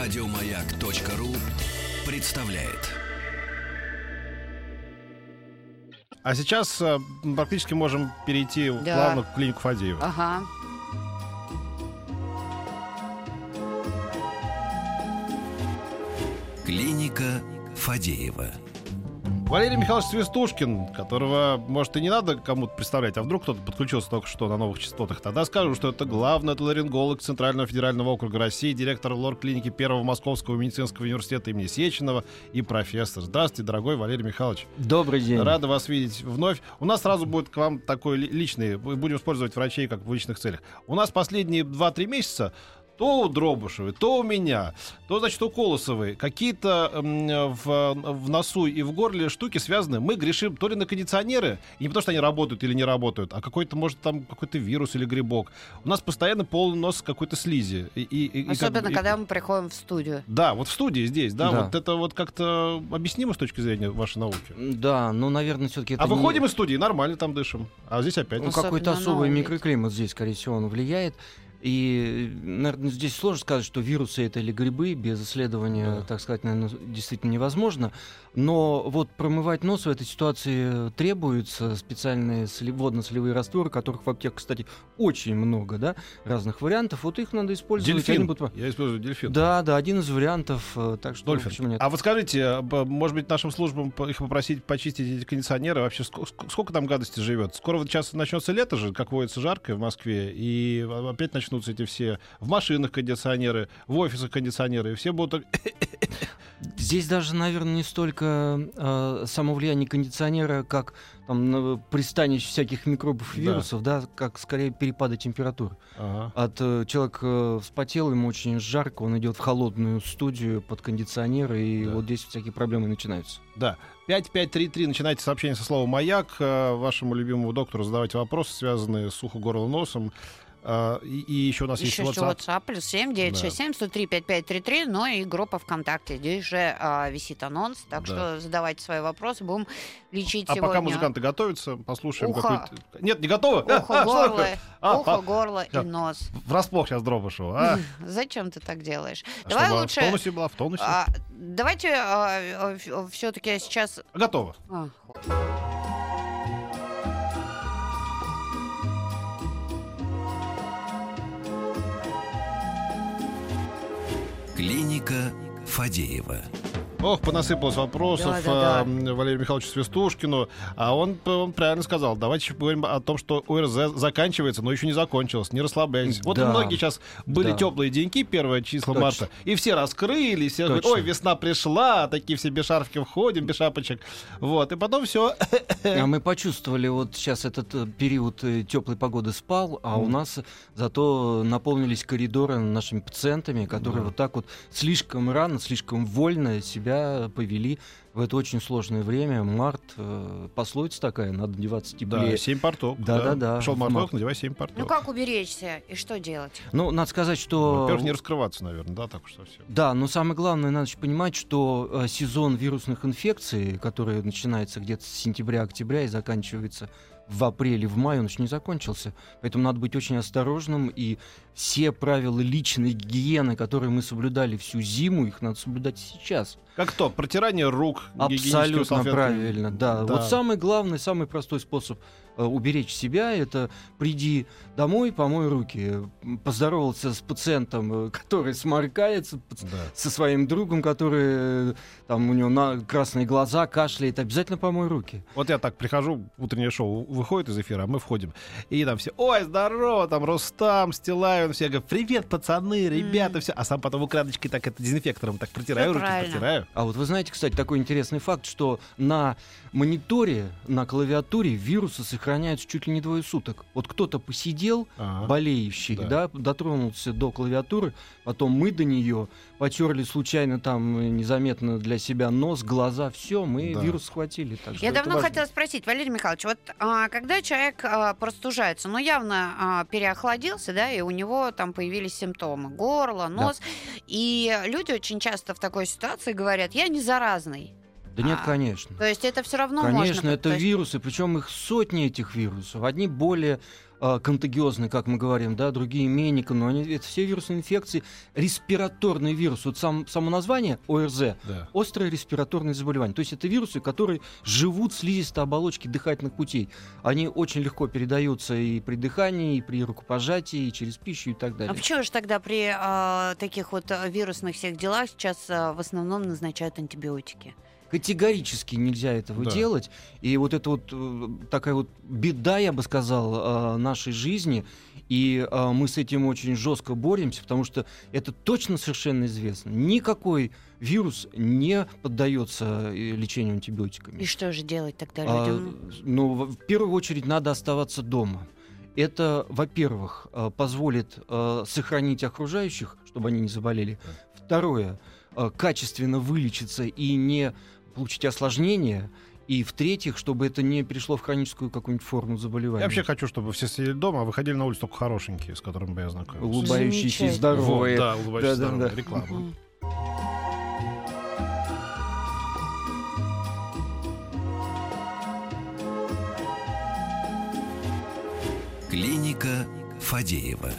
Радиомаяк.ру представляет. А сейчас э, практически можем перейти Да. плавно к клинику Фадеева. Ага. Клиника Фадеева. Валерий Михайлович Свистушкин, которого, может, и не надо кому-то представлять, а вдруг кто-то подключился только что на новых частотах, тогда скажу, что это главный отоларинголог Центрального федерального округа России, директор лор-клиники Первого Московского медицинского университета имени Сеченова и профессор. Здравствуйте, дорогой Валерий Михайлович. Добрый день. Рада вас видеть вновь. У нас сразу будет к вам такой ли- личный, мы будем использовать врачей как в личных целях. У нас последние 2-3 месяца то у Дробышевой, то у меня, то, значит, у Колосовой какие-то в, в носу и в горле штуки связаны. Мы грешим то ли на кондиционеры, и не потому что они работают или не работают, а какой-то, может, там какой-то вирус или грибок. У нас постоянно полный нос какой-то слизи. И, и- и- и как Особенно, и- когда мы приходим в студию. Да, вот в студии здесь, да, Да. вот это вот как-то объяснимо с точки зрения вашей науки. Да, ну, наверное, все-таки это А не- выходим из студии, нормально там дышим. А здесь опять. Ну, какой-то особый микроклимат здесь, скорее всего, он влияет. И, наверное, здесь сложно сказать, что вирусы это или грибы, без исследования, Да. так сказать, наверное, действительно невозможно. Но вот промывать нос в этой ситуации требуются специальные водно-солевые растворы, которых в аптеках, кстати, очень много, да, разных вариантов. Вот их надо использовать. Дельфин. будут- Я использую дельфин. Да, да, один из вариантов. э, Так что Дольфин. почему нет? А вот скажите, б- может быть, нашим службам их попросить почистить эти кондиционеры? Вообще, ск- ск- сколько там гадости живет? Скоро вот сейчас начнется лето же, как водится, жаркое в Москве, и опять начнутся эти все в машинах кондиционеры, в офисах кондиционеры, и все будут... Здесь даже, наверное, не столько э, само влияние кондиционера, как там на пристанище всяких микробов и Да. вирусов, да, как скорее перепады температур. Ага. От э, человек э, вспотел, ему очень жарко, он идет в холодную студию под кондиционер, и Да. вот здесь всякие проблемы начинаются. Да. 5533, начинайте сообщение со словом «Маяк». Э, Вашему любимому доктору задавайте вопросы, связанные с ухо, горло, носом. Э, И, и еще у нас Еще есть WhatsApp. WhatsApp, плюс 7 967 103 5533, но и группа ВКонтакте. Здесь же а, висит анонс, так Да. что задавайте свои вопросы, будем лечить А сегодня. пока музыканты готовятся, послушаем Ухо. какой-то... Нет, не готовы? Ухо, Что горло? А, ухо, а, горло и нос. Врасплох сейчас Дробышева. А? Зачем ты так делаешь? А Давай чтобы лучше... В тонусе была, в тонусе. а, давайте все-таки сейчас... Готово. а, Клиника Фадеева. Ох, понасыпалось вопросов Да-да-да. э, м, Валерию Михайловичу Свистушкину. А он, он правильно сказал. Давайте поговорим о том, что ОРЗ заканчивается, но еще не закончилось. Не расслабляйтесь. Вот Да. многие сейчас были Да. теплые деньки, первое число Точно. марта, и все раскрыли, все говорят, Точно. ой, весна пришла, такие все без шарфики входим, без шапочек. Вот, и потом все. А мы почувствовали, вот сейчас этот э, период э, теплой погоды спал, а у Мгм. нас зато наполнились коридоры нашими пациентами, которые Да. вот так вот слишком рано, слишком вольно себя повели в это очень сложное время. Март, э, пословица такая, надо одеваться Да, теплее. семь портов. Да-да-да. Шел В марток, март. надевай семь портов. Ну как уберечься и что делать? Ну, надо сказать, что... Во-первых, не раскрываться, наверное, да, так уж совсем. Да, но самое главное, надо еще понимать, что э, сезон вирусных инфекций, который начинается где-то с сентября-октября и заканчивается в апреле, в мае, он еще не закончился. Поэтому надо быть очень осторожным, и все правила личной гигиены, которые мы соблюдали всю зиму, их надо соблюдать сейчас. Как то, протирание рук Абсолютно правильно, да. Да. Вот самый главный, самый простой способ уберечь себя, это приди домой, помой руки, поздоровался с пациентом, э, который сморкается, Да. со своим другом, который э, там у него на красные глаза, кашляет, обязательно помой руки. Вот я так прихожу, утреннее шоу выходит из эфира, а мы входим. И там все, ой, здорово, там Рустам, Стилавин, все говорят, привет, пацаны, ребята, все. А сам потом украдочкой так это дезинфектором так протираю, руки правильно. протираю. А вот вы знаете, кстати, такой интересный факт, что на мониторе, на клавиатуре вирусы сохраняются чуть ли не двое суток. Вот кто-то посидел, Ага. болеющий, Да. да. дотронулся до клавиатуры, потом мы до нее потерли случайно там э, незаметно для себя нос, глаза, все, мы Да. вирус схватили. Так Я давно важно. хотела спросить, Валерий Михайлович, вот а, когда человек а, простужается, ну явно а, переохладился, да, и у него там появились симптомы, горло, нос, и люди очень часто в такой ситуации говорят, я не заразный. Да нет, А, конечно. То есть это все равно Конечно, можно. это то есть- вирусы, причем их сотни этих вирусов. Одни более а, контагиозные, как мы говорим, да, другие менее, но они, это все вирусные инфекции, респираторный вирус, вот сам, само название ОРЗ, Да. острое респираторное заболевание. То есть это вирусы, которые живут в слизистой оболочке дыхательных путей. Они очень легко передаются и при дыхании, и при рукопожатии, и через пищу и так далее. А почему же тогда при а, таких вот а, вирусных всех делах сейчас а, в основном назначают антибиотики? Категорически нельзя этого Да. делать. И вот это вот э, такая вот беда, я бы сказал, э, нашей жизни. И э, мы с этим очень жестко боремся, потому что это точно совершенно известно. Никакой вирус не поддается лечению антибиотиками. И что же делать тогда А, людям? ну, в первую очередь надо оставаться дома. Это, во-первых, позволит э, сохранить окружающих, чтобы они не заболели. Второе, качественно вылечиться и не получить осложнения. И в-третьих, чтобы это не перешло в хроническую какую-нибудь форму заболевания. Я вообще хочу, чтобы все сидели дома, а выходили на улицу только хорошенькие, с которыми бы я знакомился. улыбающиеся и здоровые. Вот, да, улыбающиеся Да-да-да. здоровые. Реклама. Мгм. Клиника Фадеева.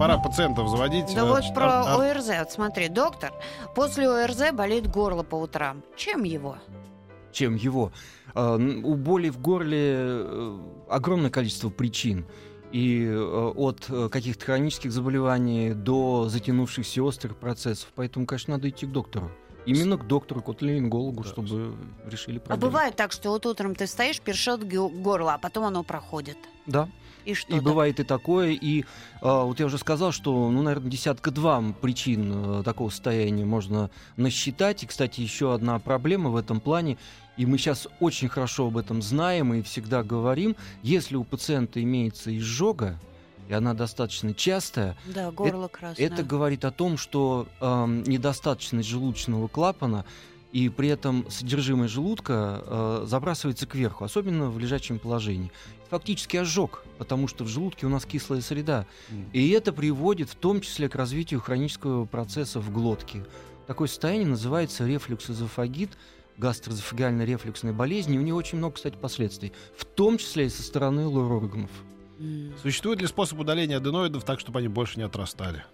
Пора пациентов заводить. Да Э, вот про ар- ОРЗ. Вот смотри, доктор, после ОРЗ болит горло по утрам. Чем его? чем его. А, У боли в горле э, огромное количество причин. И э, от каких-то хронических заболеваний до затянувшихся острых процессов. Поэтому, конечно, надо идти к доктору. Именно к доктору, к отоларингологу, Да. чтобы решили А проблему. бывает так, что вот утром ты стоишь, першет горло, а потом оно проходит. Да. И что? И так? бывает и такое. И а, вот я уже сказал, что, ну, наверное, десятка-два причин э, такого состояния можно насчитать. И, кстати, еще одна проблема в этом плане. И мы сейчас очень хорошо об этом знаем и всегда говорим. Если у пациента имеется изжога, и она достаточно частая, Да, горло красное. это говорит о том, что эм, недостаточность желудочного клапана и при этом содержимое желудка э, забрасывается кверху, особенно в лежачем положении. Фактически ожог, потому что в желудке у нас кислая среда. М. И это приводит в том числе к развитию хронического процесса в глотке. Такое состояние называется рефлюкс-эзофагит, гастроэзофагиальная рефлюксная болезнь, и у нее очень много, кстати, последствий, в том числе и со стороны лор-органов. Существует ли способ удаления аденоидов так, чтобы они больше не отрастали?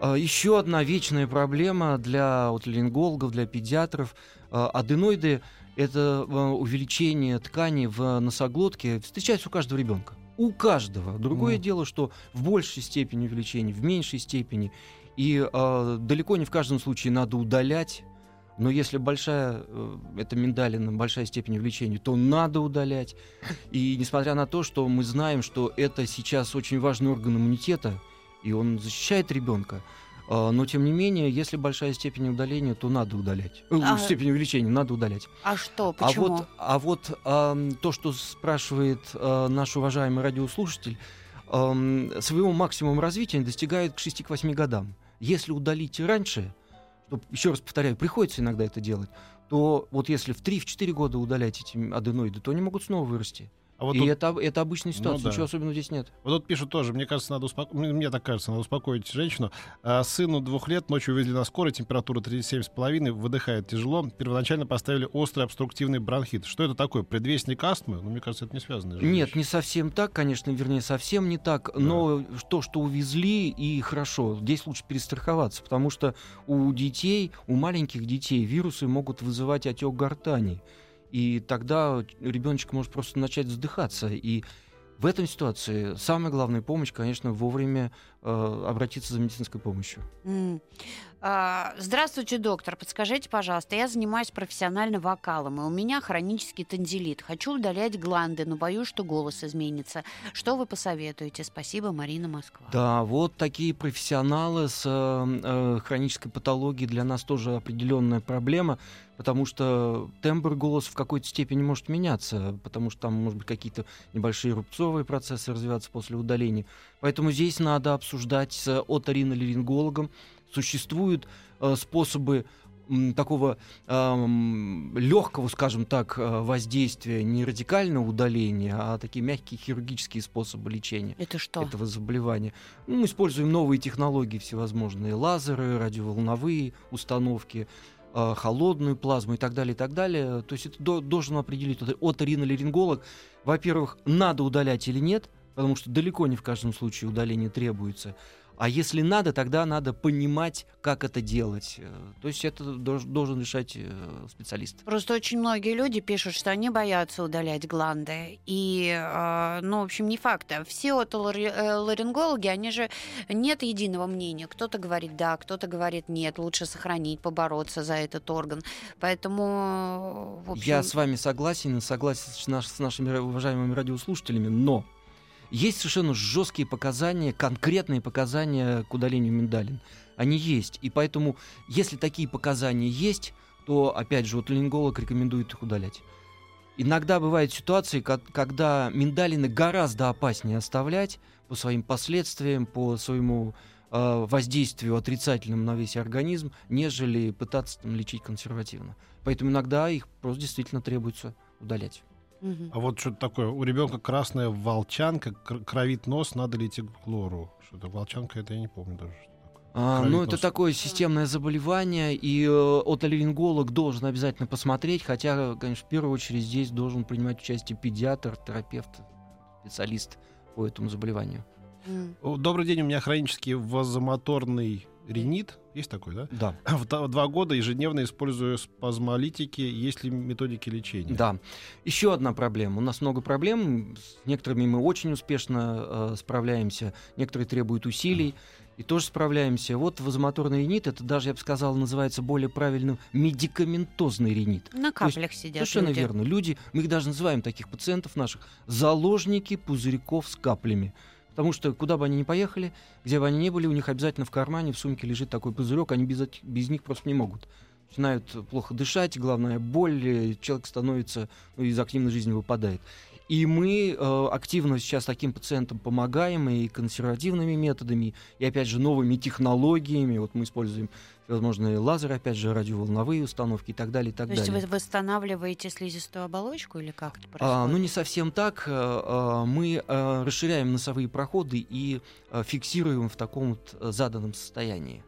А, Еще одна вечная проблема для отоларингологов, для педиатров. А, Аденоиды — это а, увеличение ткани в носоглотке. Встречается у каждого ребенка. У каждого. Другое Мгм. дело, что в большей степени увеличение, в меньшей степени. И а, далеко не в каждом случае надо удалять. Но если большая, э, это миндалина, большая степень увеличения, то надо удалять. И несмотря на то, что мы знаем, что это сейчас очень важный орган иммунитета, и он защищает ребенка. а, Но, тем не менее, если большая степень удаления, то надо удалять. Э, А- Степень увеличения надо удалять. А что, почему? А вот, а вот ам, то, что спрашивает а, наш уважаемый радиослушатель, ам, своего максимума развития они достигают к 6-8 годам. Если удалить раньше, что, еще раз повторяю, приходится иногда это делать, то вот если в 3-4 года удалять эти аденоиды, то они могут снова вырасти. А вот И тут, это, это обычная Ну ситуация, да. ничего особенного здесь нет. вот тут пишут тоже, мне кажется, надо успоко... мне так кажется, надо успокоить женщину. А, сыну двух лет ночью увезли на скорой, температура 37,5, выдыхает тяжело. Первоначально поставили острый обструктивный бронхит. Что это такое? Предвестник астмы? Ну, мне кажется, это не связано. Нет, не совсем так, конечно, вернее, совсем не так, но то, что увезли, и хорошо, здесь лучше перестраховаться, потому что у детей, у маленьких детей вирусы могут вызывать отек гортани, и тогда ребеночек может просто начать задыхаться, и в этой ситуации самая главная помощь, конечно, вовремя э, обратиться за медицинской помощью. М. А, Здравствуйте, доктор. Подскажите, пожалуйста, я занимаюсь профессионально вокалом, и у меня хронический танзелит. Хочу удалять гланды, но боюсь, что голос изменится. Что вы посоветуете? Спасибо, Марина Москва. Да, вот такие профессионалы с э, э, хронической патологией для нас тоже определенная проблема, потому что тембр голоса в какой-то степени может меняться, потому что там, может быть, какие-то небольшие рубцовые процессы развиваться после удаления. Поэтому здесь надо обсуждать с оториноларингологом. Существуют э, способы такого легкого, скажем так, э, воздействия, не радикального удаления, а такие мягкие хирургические способы лечения Это что? этого заболевания. Ну, мы используем новые технологии всевозможные, лазеры, радиоволновые установки, э, холодную плазму и так далее, и так далее. То есть это до- должен определить вот оториноларинголог. Во-первых, надо удалять или нет, потому что далеко не в каждом случае удаление требуется. А если надо, тогда надо понимать, как это делать. Э, То есть это должен решать э, специалист. Просто очень многие люди пишут, что они боятся удалять гланды. И, э, ну, в общем, не факт. А Все отоларингологи, они же нет единого мнения. Кто-то говорит да, кто-то говорит нет, лучше сохранить, побороться за этот орган. Поэтому, в общем... Я с вами согласен, согласен с, наш- с нашими уважаемыми радиослушателями, но есть совершенно жесткие показания, конкретные показания к удалению миндалин. Они есть. И поэтому, если такие показания есть, то, опять же, отоларинголог рекомендует их удалять. Иногда бывают ситуации, ко- когда миндалины гораздо опаснее оставлять по своим последствиям, по своему э, воздействию отрицательному на весь организм, нежели пытаться там, лечить консервативно. Поэтому иногда их просто действительно требуется удалять. А вот что-то такое. У ребенка красная волчанка, кр- кровит нос, надо ли идти к лору? Что-то волчанка, это я не помню даже. А, ну, это такое системное заболевание, и э, отоларинголог должен обязательно посмотреть, хотя, конечно, в первую очередь здесь должен принимать участие педиатр, терапевт, специалист по этому заболеванию. О, Добрый день, у меня хронический вазомоторный ринит. Есть такой, да? Да. В та- два года ежедневно использую спазмолитики. Есть ли методики лечения? Да. Еще одна проблема. У нас много проблем. С некоторыми мы очень успешно э, справляемся, некоторые требуют усилий. И тоже справляемся. Вот вазомоторный ринит, это даже, я бы сказал, называется более правильным медикаментозный ринит. На каплях сидят Совершенно люди. верно. Люди, мы их даже называем таких пациентов наших, заложники пузырьков с каплями. Потому что куда бы они ни поехали, где бы они ни были, у них обязательно в кармане, в сумке лежит такой пузырек, они без, без них просто не могут. Начинают плохо дышать, главная боль, человек становится, ну, из активной жизни выпадает. И мы э, активно сейчас таким пациентам помогаем и консервативными методами, и опять же новыми технологиями. Вот мы используем всевозможные лазеры, опять же радиоволновые установки и так далее, и так То есть далее. вы восстанавливаете слизистую оболочку или как это А, происходит? ну, не совсем так. Э, э, Мы э, расширяем носовые проходы и фиксируем в таком вот заданном состоянии.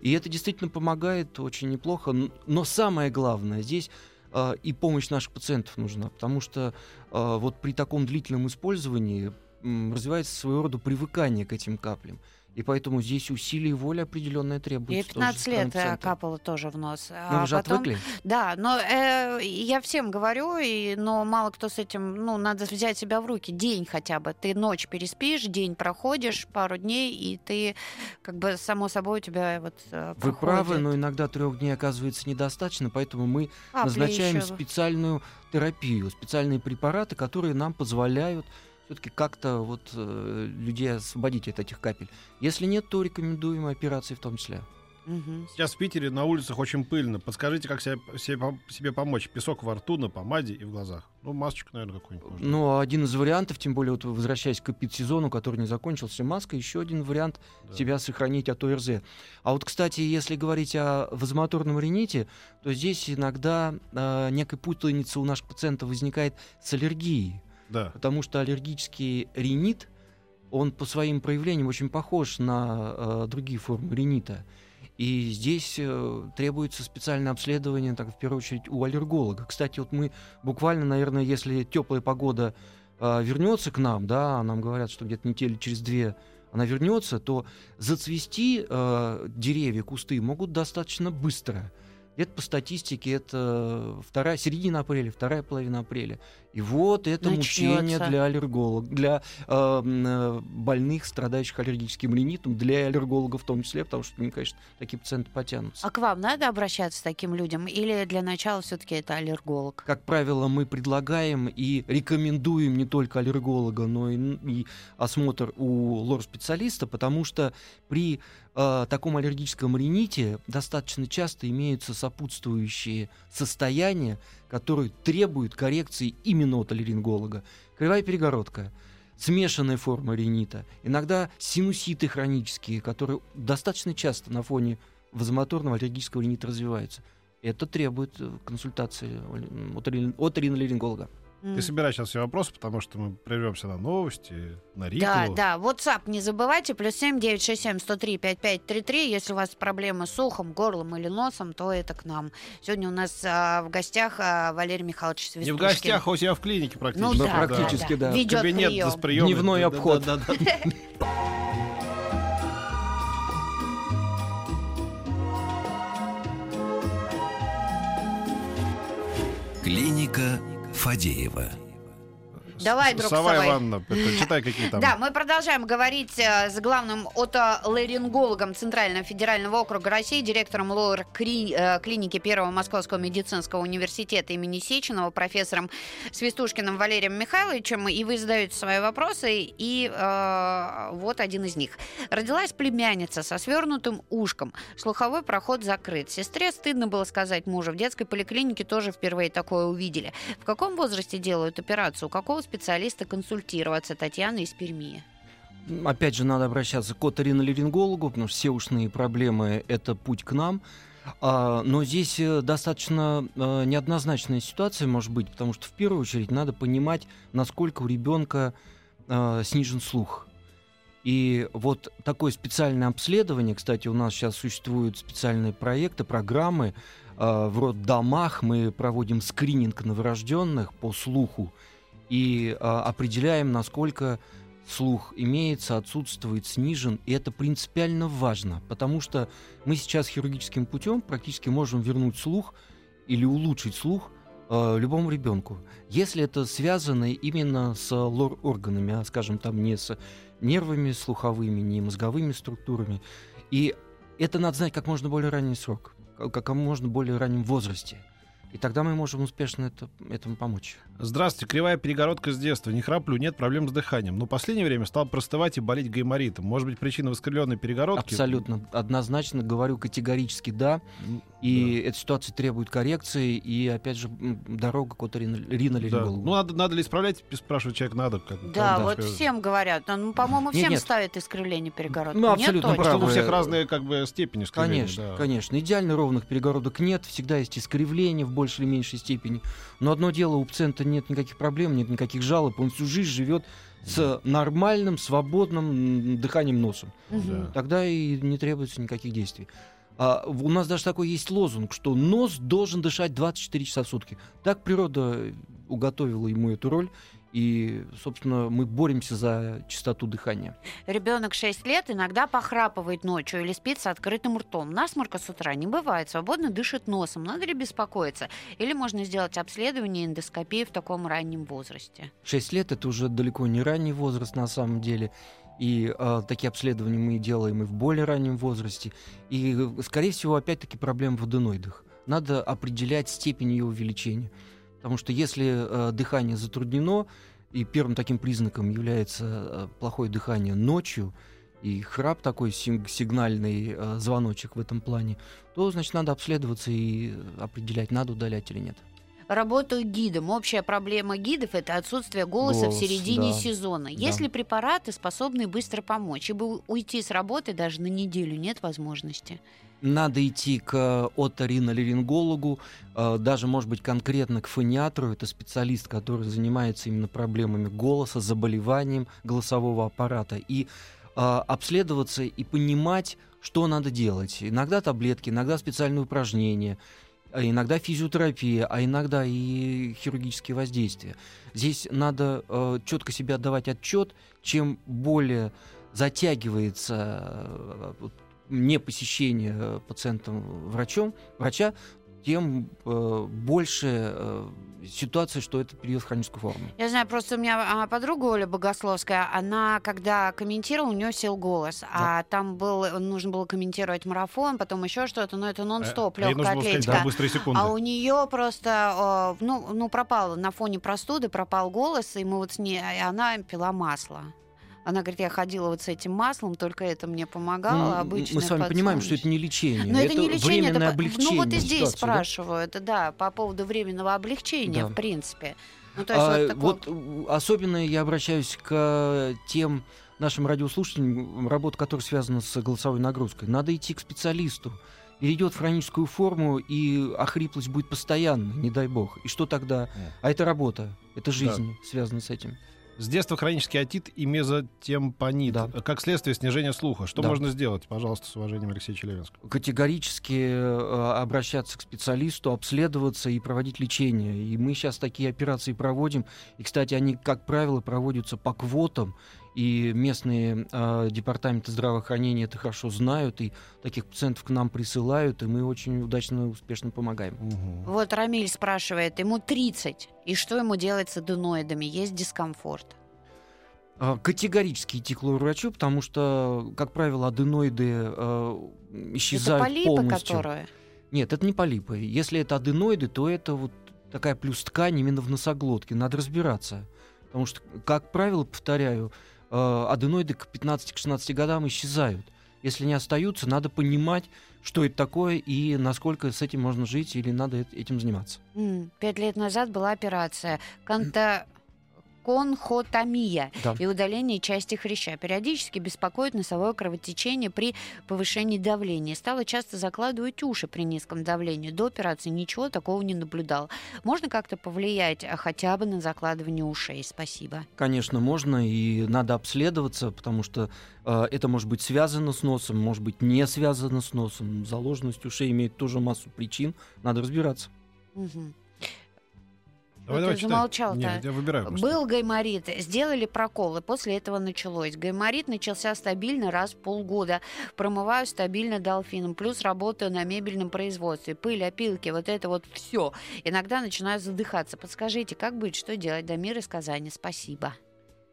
И это действительно помогает очень неплохо. Но самое главное здесь э, и помощь наших пациентов нужна, потому что э, вот при таком длительном использовании развивается своего рода привыкание к этим каплям. И поэтому здесь усилий и воля определенная требуется. тоже 15 со стороны лет э, пациента. капала тоже в нос. Ну, а вы же потом- отвыкли? Да, но э, я всем говорю, и, но мало кто с этим, ну, надо взять себя в руки. День хотя бы. Ты ночь переспишь, день проходишь, пару дней, и ты, как бы, само собой у тебя вот э, Вы правы, но иногда трех дней оказывается недостаточно, поэтому мы Капли назначаем ещё. специальную терапию, специальные препараты, которые нам позволяют все-таки как-то вот э, людей освободить от этих капель. Если нет, то рекомендуем операции в том числе. Мгм. Сейчас в Питере на улицах очень пыльно. Подскажите, как себе, себе, себе помочь? Песок во рту, на помаде и в глазах. Ну, масочку, наверное, какую-нибудь. можно. Но один из вариантов, тем более вот возвращаясь к эпидсезону, который не закончился, маска, еще один вариант Да. себя сохранить от ОРЗ. А вот, кстати, если говорить о вазомоторном рините, то здесь иногда э, некая путаница у наших пациентов возникает с аллергией. Да. потому что аллергический ринит, он по своим проявлениям очень похож на э, другие формы ринита. И здесь э, требуется специальное обследование, так, в первую очередь, у аллерголога. Кстати, вот мы буквально, наверное, если теплая погода э, вернется к нам, да, а нам говорят, что где-то недели через две она вернется, то зацвести э, деревья, кусты могут достаточно быстро. Где-то по статистике это вторая, середина апреля, вторая половина апреля. И вот это мучение Начнётся. для аллергологов, для э, м, э, больных, страдающих аллергическим ринитом, для аллергологов в том числе, потому что, мне, конечно, такие пациенты потянутся. А к вам надо обращаться с таким людям? Или для начала все-таки это аллерголог? Как правило, мы предлагаем и рекомендуем не только аллерголога, но и, и осмотр у лор-специалиста, потому что при э, таком аллергическом рините достаточно часто имеются сопутствующие состояния, которые требуют коррекции именно от аллеринголога. Кривая перегородка, смешанная форма ринита, иногда синуситы хронические, которые достаточно часто на фоне вазомоторного аллергического ринита развиваются. Это требует э, консультации от рин- М. Ты собирай сейчас все вопросы, потому что мы прервемся на новости, на Риклу. Да, да, WhatsApp не забывайте, плюс семь девять шесть семь сто три пять пять три три. Если у вас проблемы с ухом, горлом или носом, то это к нам. Сегодня у нас а, в гостях а, Валерий Михайлович Не Свистушкин. в гостях, а у себя в клинике практически. Ну Да, да, практически, да. Ведет Кабинет прием. с приемом. Дневной Да, обход. да, да, да. Клиника Фадеева. Давай, друг Сова Савай. Ивановна, читай, какие там. Да, мы продолжаем говорить э, с главным отоларингологом Центрального федерального округа России, директором ЛОР э, клиники Первого Московского медицинского университета имени Сеченова, профессором Свистушкиным Валерием Михайловичем. И вы задаете свои вопросы, и э, вот один из них. Родилась племянница со свернутым ушком. Слуховой проход закрыт. Сестре стыдно было сказать мужу. В детской поликлинике тоже впервые такое увидели. В каком возрасте делают операцию? У какого специалиста консультироваться? Татьяна из Перми. Опять же, надо обращаться к оториноларингологу, потому что все ушные проблемы — это путь к нам. А, но здесь э, достаточно э, неоднозначная ситуация может быть, потому что в первую очередь надо понимать, насколько у ребенка э, снижен слух. И вот такое специальное обследование, кстати, у нас сейчас существуют специальные проекты, программы в роддомах, мы проводим скрининг новорожденных по слуху и э, определяем, насколько слух имеется, отсутствует, снижен, и это принципиально важно, потому что мы сейчас хирургическим путем практически можем вернуть слух или улучшить слух э, любому ребенку, если это связано именно с лор-органами, а, скажем, там не с нервами слуховыми, не мозговыми структурами. И это надо знать как можно более ранний срок, как как можно более раннем возрасте. И тогда мы можем успешно это, этому помочь. Здравствуйте, кривая перегородка с детства. Не храплю, нет проблем с дыханием. Но в последнее время стал простывать и болеть гайморитом. Может быть, причина в искривленной перегородке? Абсолютно. Однозначно говорю категорически да. И эта ситуация требует коррекции. И, опять же, дорога к Да. оториноларингологу. Ну, надо, надо ли исправлять, спрашивает человек, надо. Как, Да, там, вот сказать. всем говорят. Ну, по-моему, Нет, всем нет. ставят искривление перегородки. Ну, Нет, абсолютно точно? Просто у правы. всех разные как бы степени искривления, Конечно, да. конечно. Идеально ровных перегородок нет, всегда есть искривление в большей или меньшей степени. Но одно дело, у пациента нет никаких проблем, нет никаких жалоб, он всю жизнь живет с нормальным, свободным дыханием носом. Да. Тогда и не требуется никаких действий. А, у нас даже такой есть лозунг, что нос должен дышать 24 часа в сутки. Так природа уготовила ему эту роль, и, собственно, мы боремся за чистоту дыхания. Ребенок 6 лет иногда похрапывает ночью или спит с открытым ртом. Насморка с утра не бывает, свободно дышит носом. Надо ли беспокоиться? Или можно сделать обследование эндоскопии в таком раннем возрасте? 6 лет это уже далеко не ранний возраст на самом деле. И э, такие обследования мы делаем и в более раннем возрасте. И, скорее всего, опять-таки проблема в аденоидах. Надо определять степень ее увеличения. Потому что если э, дыхание затруднено, и первым таким признаком является э, плохое дыхание ночью, и храп такой сиг- сигнальный э, звоночек в этом плане, то, значит, надо обследоваться и определять, надо удалять или нет. Работаю гидом. Общая проблема гидов – это отсутствие голоса Голос, в середине да. сезона. Да. Есть ли препараты, способные быстро помочь? Ибо уйти с работы даже на неделю нет возможности. Надо идти к оториноларингологу, э, даже, может быть, конкретно к фониатру. Это специалист, который занимается именно проблемами голоса, заболеванием голосового аппарата. И э, обследоваться и понимать, что надо делать. Иногда таблетки, иногда специальные упражнения, а иногда физиотерапия, а иногда и хирургические воздействия. Здесь надо э, четко себе отдавать отчет, чем более затягивается э, не посещение э, пациентом врачом, врача, тем э, больше э, ситуация, что это перейдет в хроническую форму. Я знаю, просто у меня а, подруга Оля Богословская, она, когда комментировала, у нее сел голос, а там был, нужно было комментировать марафон, потом еще что-то, но это нон-стоп, Э, ей легкая атлетика. да, быстрые секунды. А у нее просто, ну, ну, пропал на фоне простуды, пропал голос, и мы вот с ней, и она пила масло. Она говорит, я ходила вот с этим маслом, только это мне помогало. Ну, обычно мы с вами понимаем, что это не лечение, но это, не лечение, это облегчение. Ну вот и здесь ситуации, да? спрашиваю, это да, по поводу временного облегчения, Да. в принципе. Ну, то есть А, вот такого- вот, э, особенно я обращаюсь к тем нашим радиослушателям, работа которых связана с голосовой нагрузкой. Надо идти к специалисту. перейдет в хроническую форму, и охриплость будет постоянной, не дай бог. И что тогда? А это работа, это жизнь связана с этим. С детства хронический отит и мезотемпонит. Да. Как следствие снижения слуха. Что Да. можно сделать? Пожалуйста, с уважением, Алексей Челябинск. Категорически э, обращаться к специалисту, обследоваться и проводить лечение. И мы сейчас такие операции проводим. И, кстати, они, как правило, проводятся по квотам. И местные э, департаменты здравоохранения это хорошо знают. И таких пациентов к нам присылают. И мы очень удачно и успешно помогаем. Вот Рамиль спрашивает, ему 30, и что ему делать с аденоидами? Есть дискомфорт. А, Категорически идти к лор-врачу, потому что, как правило, аденоиды э, исчезают это полипы, полностью. которые... Нет, это не полипы. Если это аденоиды, то это вот такая плюс ткань именно в носоглотке. Надо разбираться. Потому что, как правило, повторяю, э, аденоиды к 15-16 годам исчезают. Если не остаются, надо понимать, что это такое и насколько с этим можно жить или надо эт- этим заниматься. Пять лет назад была операция канта... конхотомия Да. и удаление части хряща. Периодически беспокоит носовое кровотечение при повышении давления. Стала часто закладывать уши при низком давлении. До операции ничего такого не наблюдал. Можно как-то повлиять а, хотя бы на закладывание ушей? Спасибо. Конечно, можно и надо обследоваться, потому что э, это может быть связано с носом, может быть не связано с носом. Заложенность ушей имеет тоже массу причин. Надо разбираться. Мгм. Давай, ты давай, читай. замолчал-то? Нет, я выбираю просто. Был гайморит, сделали проколы, после этого началось. Гайморит начался стабильно раз в полгода. Промываю стабильно долфином, плюс работаю на мебельном производстве. Пыль, опилки, вот это вот все. Иногда начинаю задыхаться. Подскажите, как быть, что делать? Дамир из Казани, спасибо.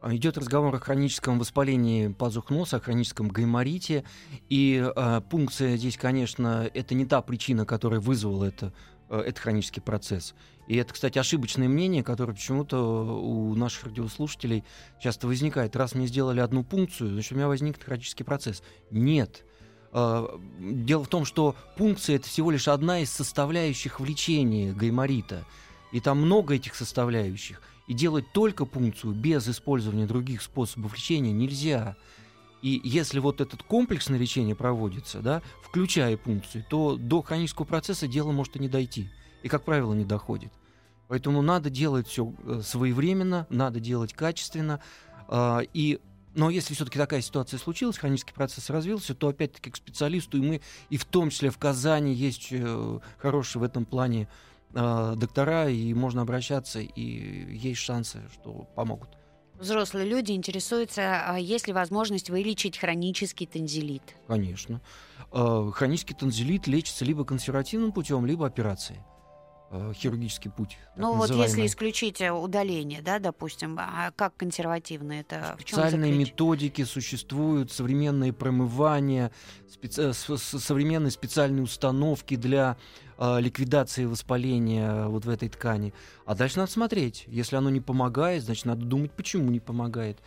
А, Идет разговор о хроническом воспалении пазух носа, о хроническом гайморите. И э, пункция здесь, конечно, это не та причина, которая вызвала это, э, этот хронический процесс. И это, кстати, ошибочное мнение, которое почему-то у наших радиослушателей часто возникает. Раз мне сделали одну пункцию, значит, у меня возник хронический процесс. Нет. Э, Дело в том, что пункция это всего лишь одна из составляющих в лечении гайморита. И там много этих составляющих. И делать только пункцию без использования других способов лечения нельзя. И если вот этот комплексное лечение проводится, да, включая пункцию, то до хронического процесса дело может и не дойти. И, как правило, не доходит. Поэтому надо делать все своевременно, надо делать качественно. а, И но если все-таки такая ситуация случилась, хронический процесс развился, то опять-таки к специалисту, и мы, и в том числе в Казани есть э, хорошие в этом плане э, доктора, и можно обращаться, и есть шансы, что помогут. Взрослые люди интересуются, а есть ли возможность вылечить хронический танзелит. Конечно. Э, Хронический танзелит лечится либо консервативным путем, либо операцией. Э, Хирургический путь. Ну вот если называемый. исключить э, удаление, да, допустим, а как консервативно это? Специальные методики существуют, современные промывания, специ- с- современные специальные установки для э, ликвидации воспаления вот в этой ткани. А дальше надо смотреть. Если оно не помогает, значит, надо думать, почему не помогает.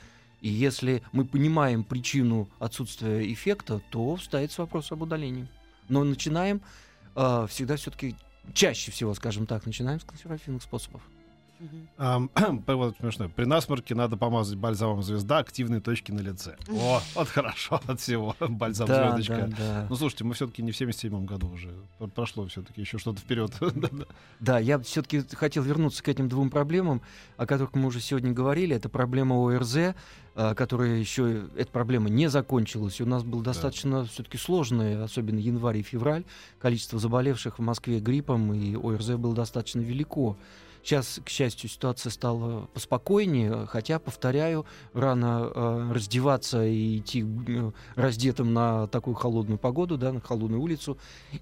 И если мы понимаем причину отсутствия эффекта, то ставится вопрос об удалении. Но начинаем э, всегда все-таки чаще всего, скажем так, начинаем с консервативных способов. Вот смешно. При насморке надо помазать бальзамом звезда активные точки на лице. О, вот хорошо от всего. Бальзам звездочка. Ну слушайте, мы все-таки не в 77-м году уже. Прошло все-таки еще что-то вперед. Да, я все-таки хотел вернуться к этим двум проблемам, о которых мы уже сегодня говорили. Это проблема ОРЗ, которая еще, эта проблема не закончилась. И у нас был достаточно все-таки сложный, особенно январь и февраль. Количество заболевших в Москве гриппом и ОРЗ было достаточно велико. Сейчас, к счастью, ситуация стала поспокойнее, хотя, повторяю, рано э, раздеваться и идти э, раздетым на такую холодную погоду, да, на холодную улицу,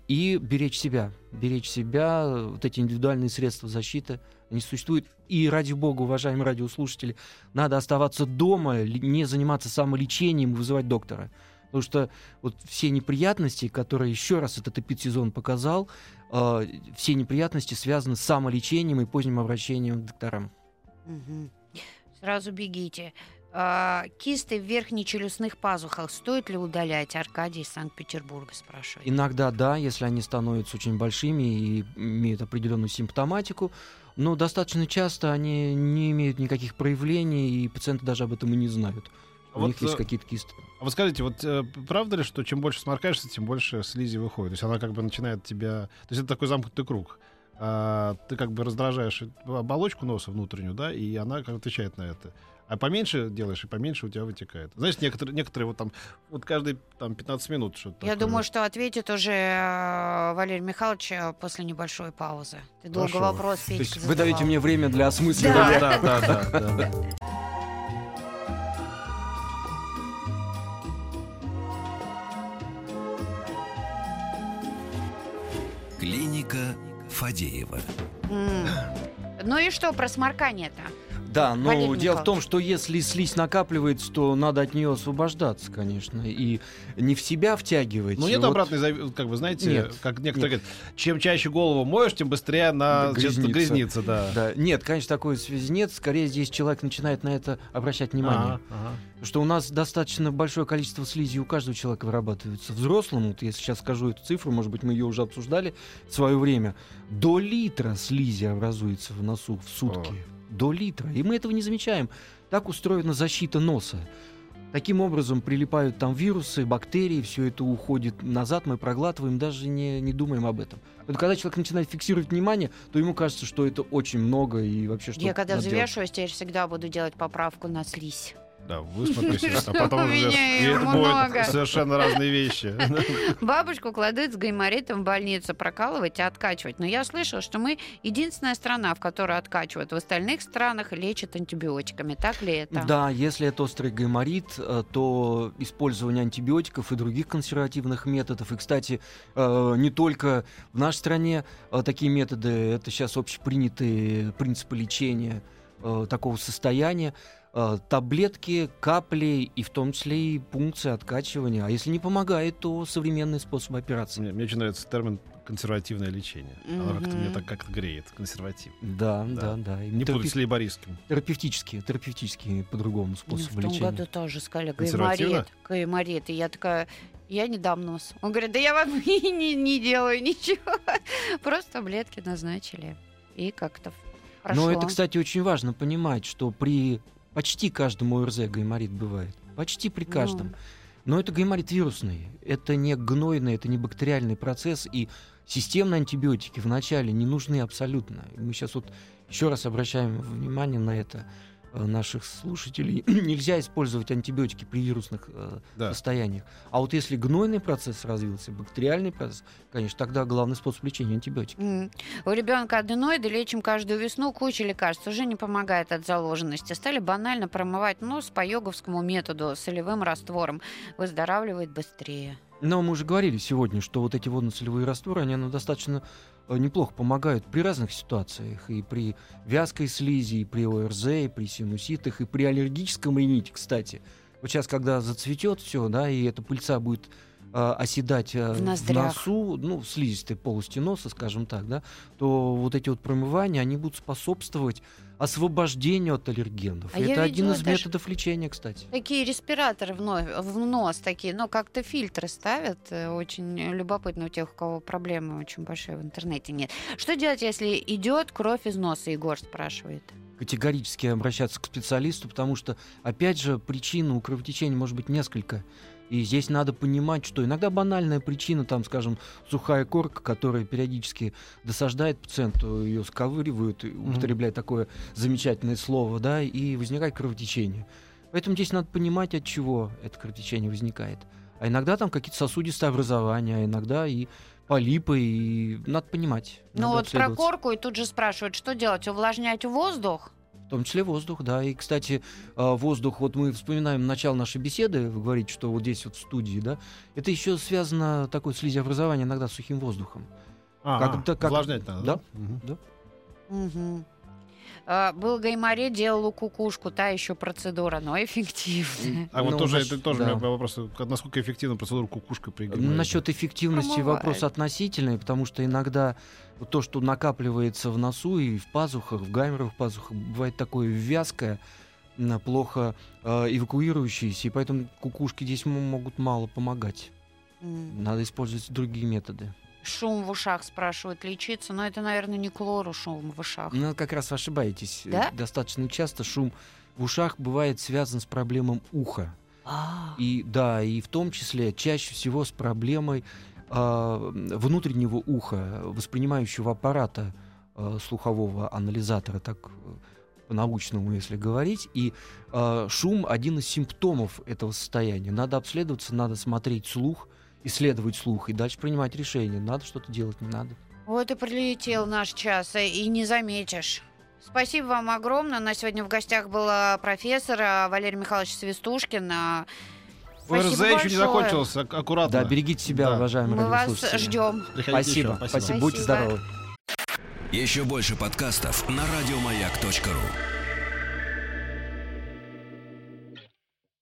и беречь себя. Беречь себя, вот эти индивидуальные средства защиты, они существуют. И ради бога, уважаемые радиослушатели, надо оставаться дома, не заниматься самолечением, вызывать доктора. Потому что вот все неприятности, которые еще раз этот эпидсезон показал, э, все неприятности связаны с самолечением и поздним обращением к докторам. Мгм. Сразу бегите. А, кисты в верхнечелюстных пазухах стоит ли удалять? Аркадий из Санкт-Петербурга спрашивает. Иногда да, если они становятся очень большими и имеют определенную симптоматику, но достаточно часто они не имеют никаких проявлений, и пациенты даже об этом и не знают. У Вот, них есть э, какие-то кисты. А вы скажите, вот э, правда ли, что чем больше сморкаешься, тем больше слизи выходит? То есть она как бы начинает тебя... То есть это такой замкнутый круг. А, ты как бы раздражаешь оболочку носа внутреннюю, да, и она как отвечает на это. А поменьше делаешь, и поменьше у тебя вытекает. Знаешь, некоторые, некоторые вот там, вот каждые там 15 минут что-то Я такое. думаю, что ответит уже э, Валерий Михайлович э, после небольшой паузы. Ты долго Хорошо. вопрос, То есть Петька, вы даете задавал. мне время для осмысливания. Да, да, да, да. Клиника Фадеева. Ну и что про сморкание-то? Да, но Валерий дело в том, что если слизь накапливается, то надо от нее освобождаться, конечно, и не в себя втягивать. Ну нет Вот обратной, как вы знаете, Нет, как некоторые говорят, чем чаще голову моешь, тем быстрее она Да, грязнится. грязнится, да. Да, нет, конечно, такой связи нет. Скорее здесь человек начинает на это обращать внимание. Ага, ага. Что у нас достаточно большое количество слизи у каждого человека вырабатывается. Взрослому, вот если сейчас скажу эту цифру, может быть, мы ее уже обсуждали в свое время, до литра слизи образуется в носу в сутки. До литра. И мы этого не замечаем. Так устроена защита носа. Таким образом прилипают там вирусы, бактерии, все это уходит назад, мы проглатываем, даже не, не думаем об этом. Вот когда человек начинает фиксировать внимание, то ему кажется, что это очень много и вообще что Я когда взвешиваюсь, теперь всегда буду делать поправку на слизь. Да, высмотритесь, а потом уже... это будут совершенно разные вещи. Бабушку кладут с гайморитом в больницу прокалывать и откачивать. Но я слышала, что мы единственная страна, в которой откачивают. В остальных странах лечат антибиотиками. Так ли это? Да, если это острый гайморит, э, то использование антибиотиков и других консервативных методов. И, кстати, э, не только в нашей стране э, такие методы, это сейчас общепринятые принципы лечения такого состояния. Э, Таблетки, капли и в том числе и пункции откачивания. А если не помогает, то современный способ операции. Мне, мне очень нравится термин консервативное лечение. Оно как-то меня так как-то греет. Консерватив. Да, Да. да, да. И Не терапи- путать с лейбористским. терапевтические, терапевтические по-другому способы в том лечения. году тоже сказали гайморит. Гайморит. И я такая, я не дам нос. Он говорит, да я вам и не, не делаю ничего. Просто таблетки назначили. И как-то хорошо. Но это, кстати, очень важно понимать, что при почти каждом ОРЗ гайморит бывает. Почти при каждом. Ну. Но это гайморит вирусный. Это не гнойный, это не бактериальный процесс. И системные антибиотики вначале не нужны абсолютно. Мы сейчас вот еще раз обращаем внимание на это наших слушателей. Нельзя использовать антибиотики при вирусных э, Да. состояниях. А вот если гнойный процесс развился, бактериальный процесс, конечно, тогда главный способ лечения антибиотики. М. У ребенка аденоиды лечим каждую весну, куча лекарств. Уже не помогает от заложенности. Стали банально промывать нос по йоговскому методу солевым раствором. Выздоравливает быстрее. Но мы уже говорили сегодня, что вот эти водно-солевые растворы, они ну, достаточно э, неплохо помогают при разных ситуациях. И при вязкой слизи, и при ОРЗ, и при синуситах, и при аллергическом рините, кстати. Вот сейчас, когда зацветет все, да, и эта пыльца будет э, оседать э, В в носу, ну, в слизистой полости носа, скажем так, да, то вот эти вот промывания, они будут способствовать освобождению от аллергенов. А это один из методов лечения, кстати. Такие респираторы в нос, в нос такие, но как-то фильтры ставят. Э, Очень любопытно у тех, у кого проблемы очень большие в интернете нет. Что делать, если идет кровь из носа, Егор спрашивает. категорически обращаться к специалисту, потому что, опять же, причин у кровотечения может быть несколько. И здесь надо понимать, что иногда банальная причина, там, скажем, сухая корка, которая периодически досаждает пациенту, ее сковыривают, употребляя такое замечательное слово, да, и возникает кровотечение. Поэтому здесь надо понимать, от чего это кровотечение возникает. А иногда там какие-то сосудистые образования, а иногда и полипы, и надо понимать. Ну надо вот про корку и тут же спрашивают, что делать, увлажнять воздух? В том числе воздух, да. И, кстати, э, воздух, вот мы вспоминаем начало нашей беседы, вы говорите, что вот здесь вот в студии, да, это еще связано такое слизеобразование иногда с сухим воздухом. Ага, Как это- как- увлажнять надо, Да. Мгм. Мгм. А, был гайморит, делал кукушку, та еще процедура, но эффективная. А вот Ну, тоже, это тоже да. у меня вопрос, насколько эффективна процедура кукушка при гайморите? Насчет эффективности Промывает. вопрос относительный, потому что иногда то, что накапливается в носу и в пазухах, в гайморовых пазухах, бывает такое вязкое, плохо э, эвакуирующееся, и поэтому кукушки здесь могут мало помогать. Надо использовать другие методы. Шум в ушах спрашивают лечиться, но это, наверное, не к лору шум в ушах. Ну, как раз ошибаетесь. Да? Достаточно часто шум в ушах бывает связан с проблемой уха. А, И да, и в том числе чаще всего с проблемой а, внутреннего уха, воспринимающего аппарата а, слухового анализатора, так э, по-научному, если говорить. И а, шум один из симптомов этого состояния. Надо обследоваться, надо смотреть слух, исследовать слух и дальше принимать решение. Надо что-то делать, не надо. Вот и прилетел наш час, э, и не заметишь. Спасибо вам огромное. У нас сегодня в гостях был а, профессор Валерий Михайлович Свистушкин. ОРЗ спасибо еще не закончился, ак- аккуратно. Да, берегите себя, Да. уважаемые Мы вас ждем. Приходите Спасибо, еще. спасибо, будьте Спасибо. здоровы. Еще больше подкастов на радиомаяк.ру.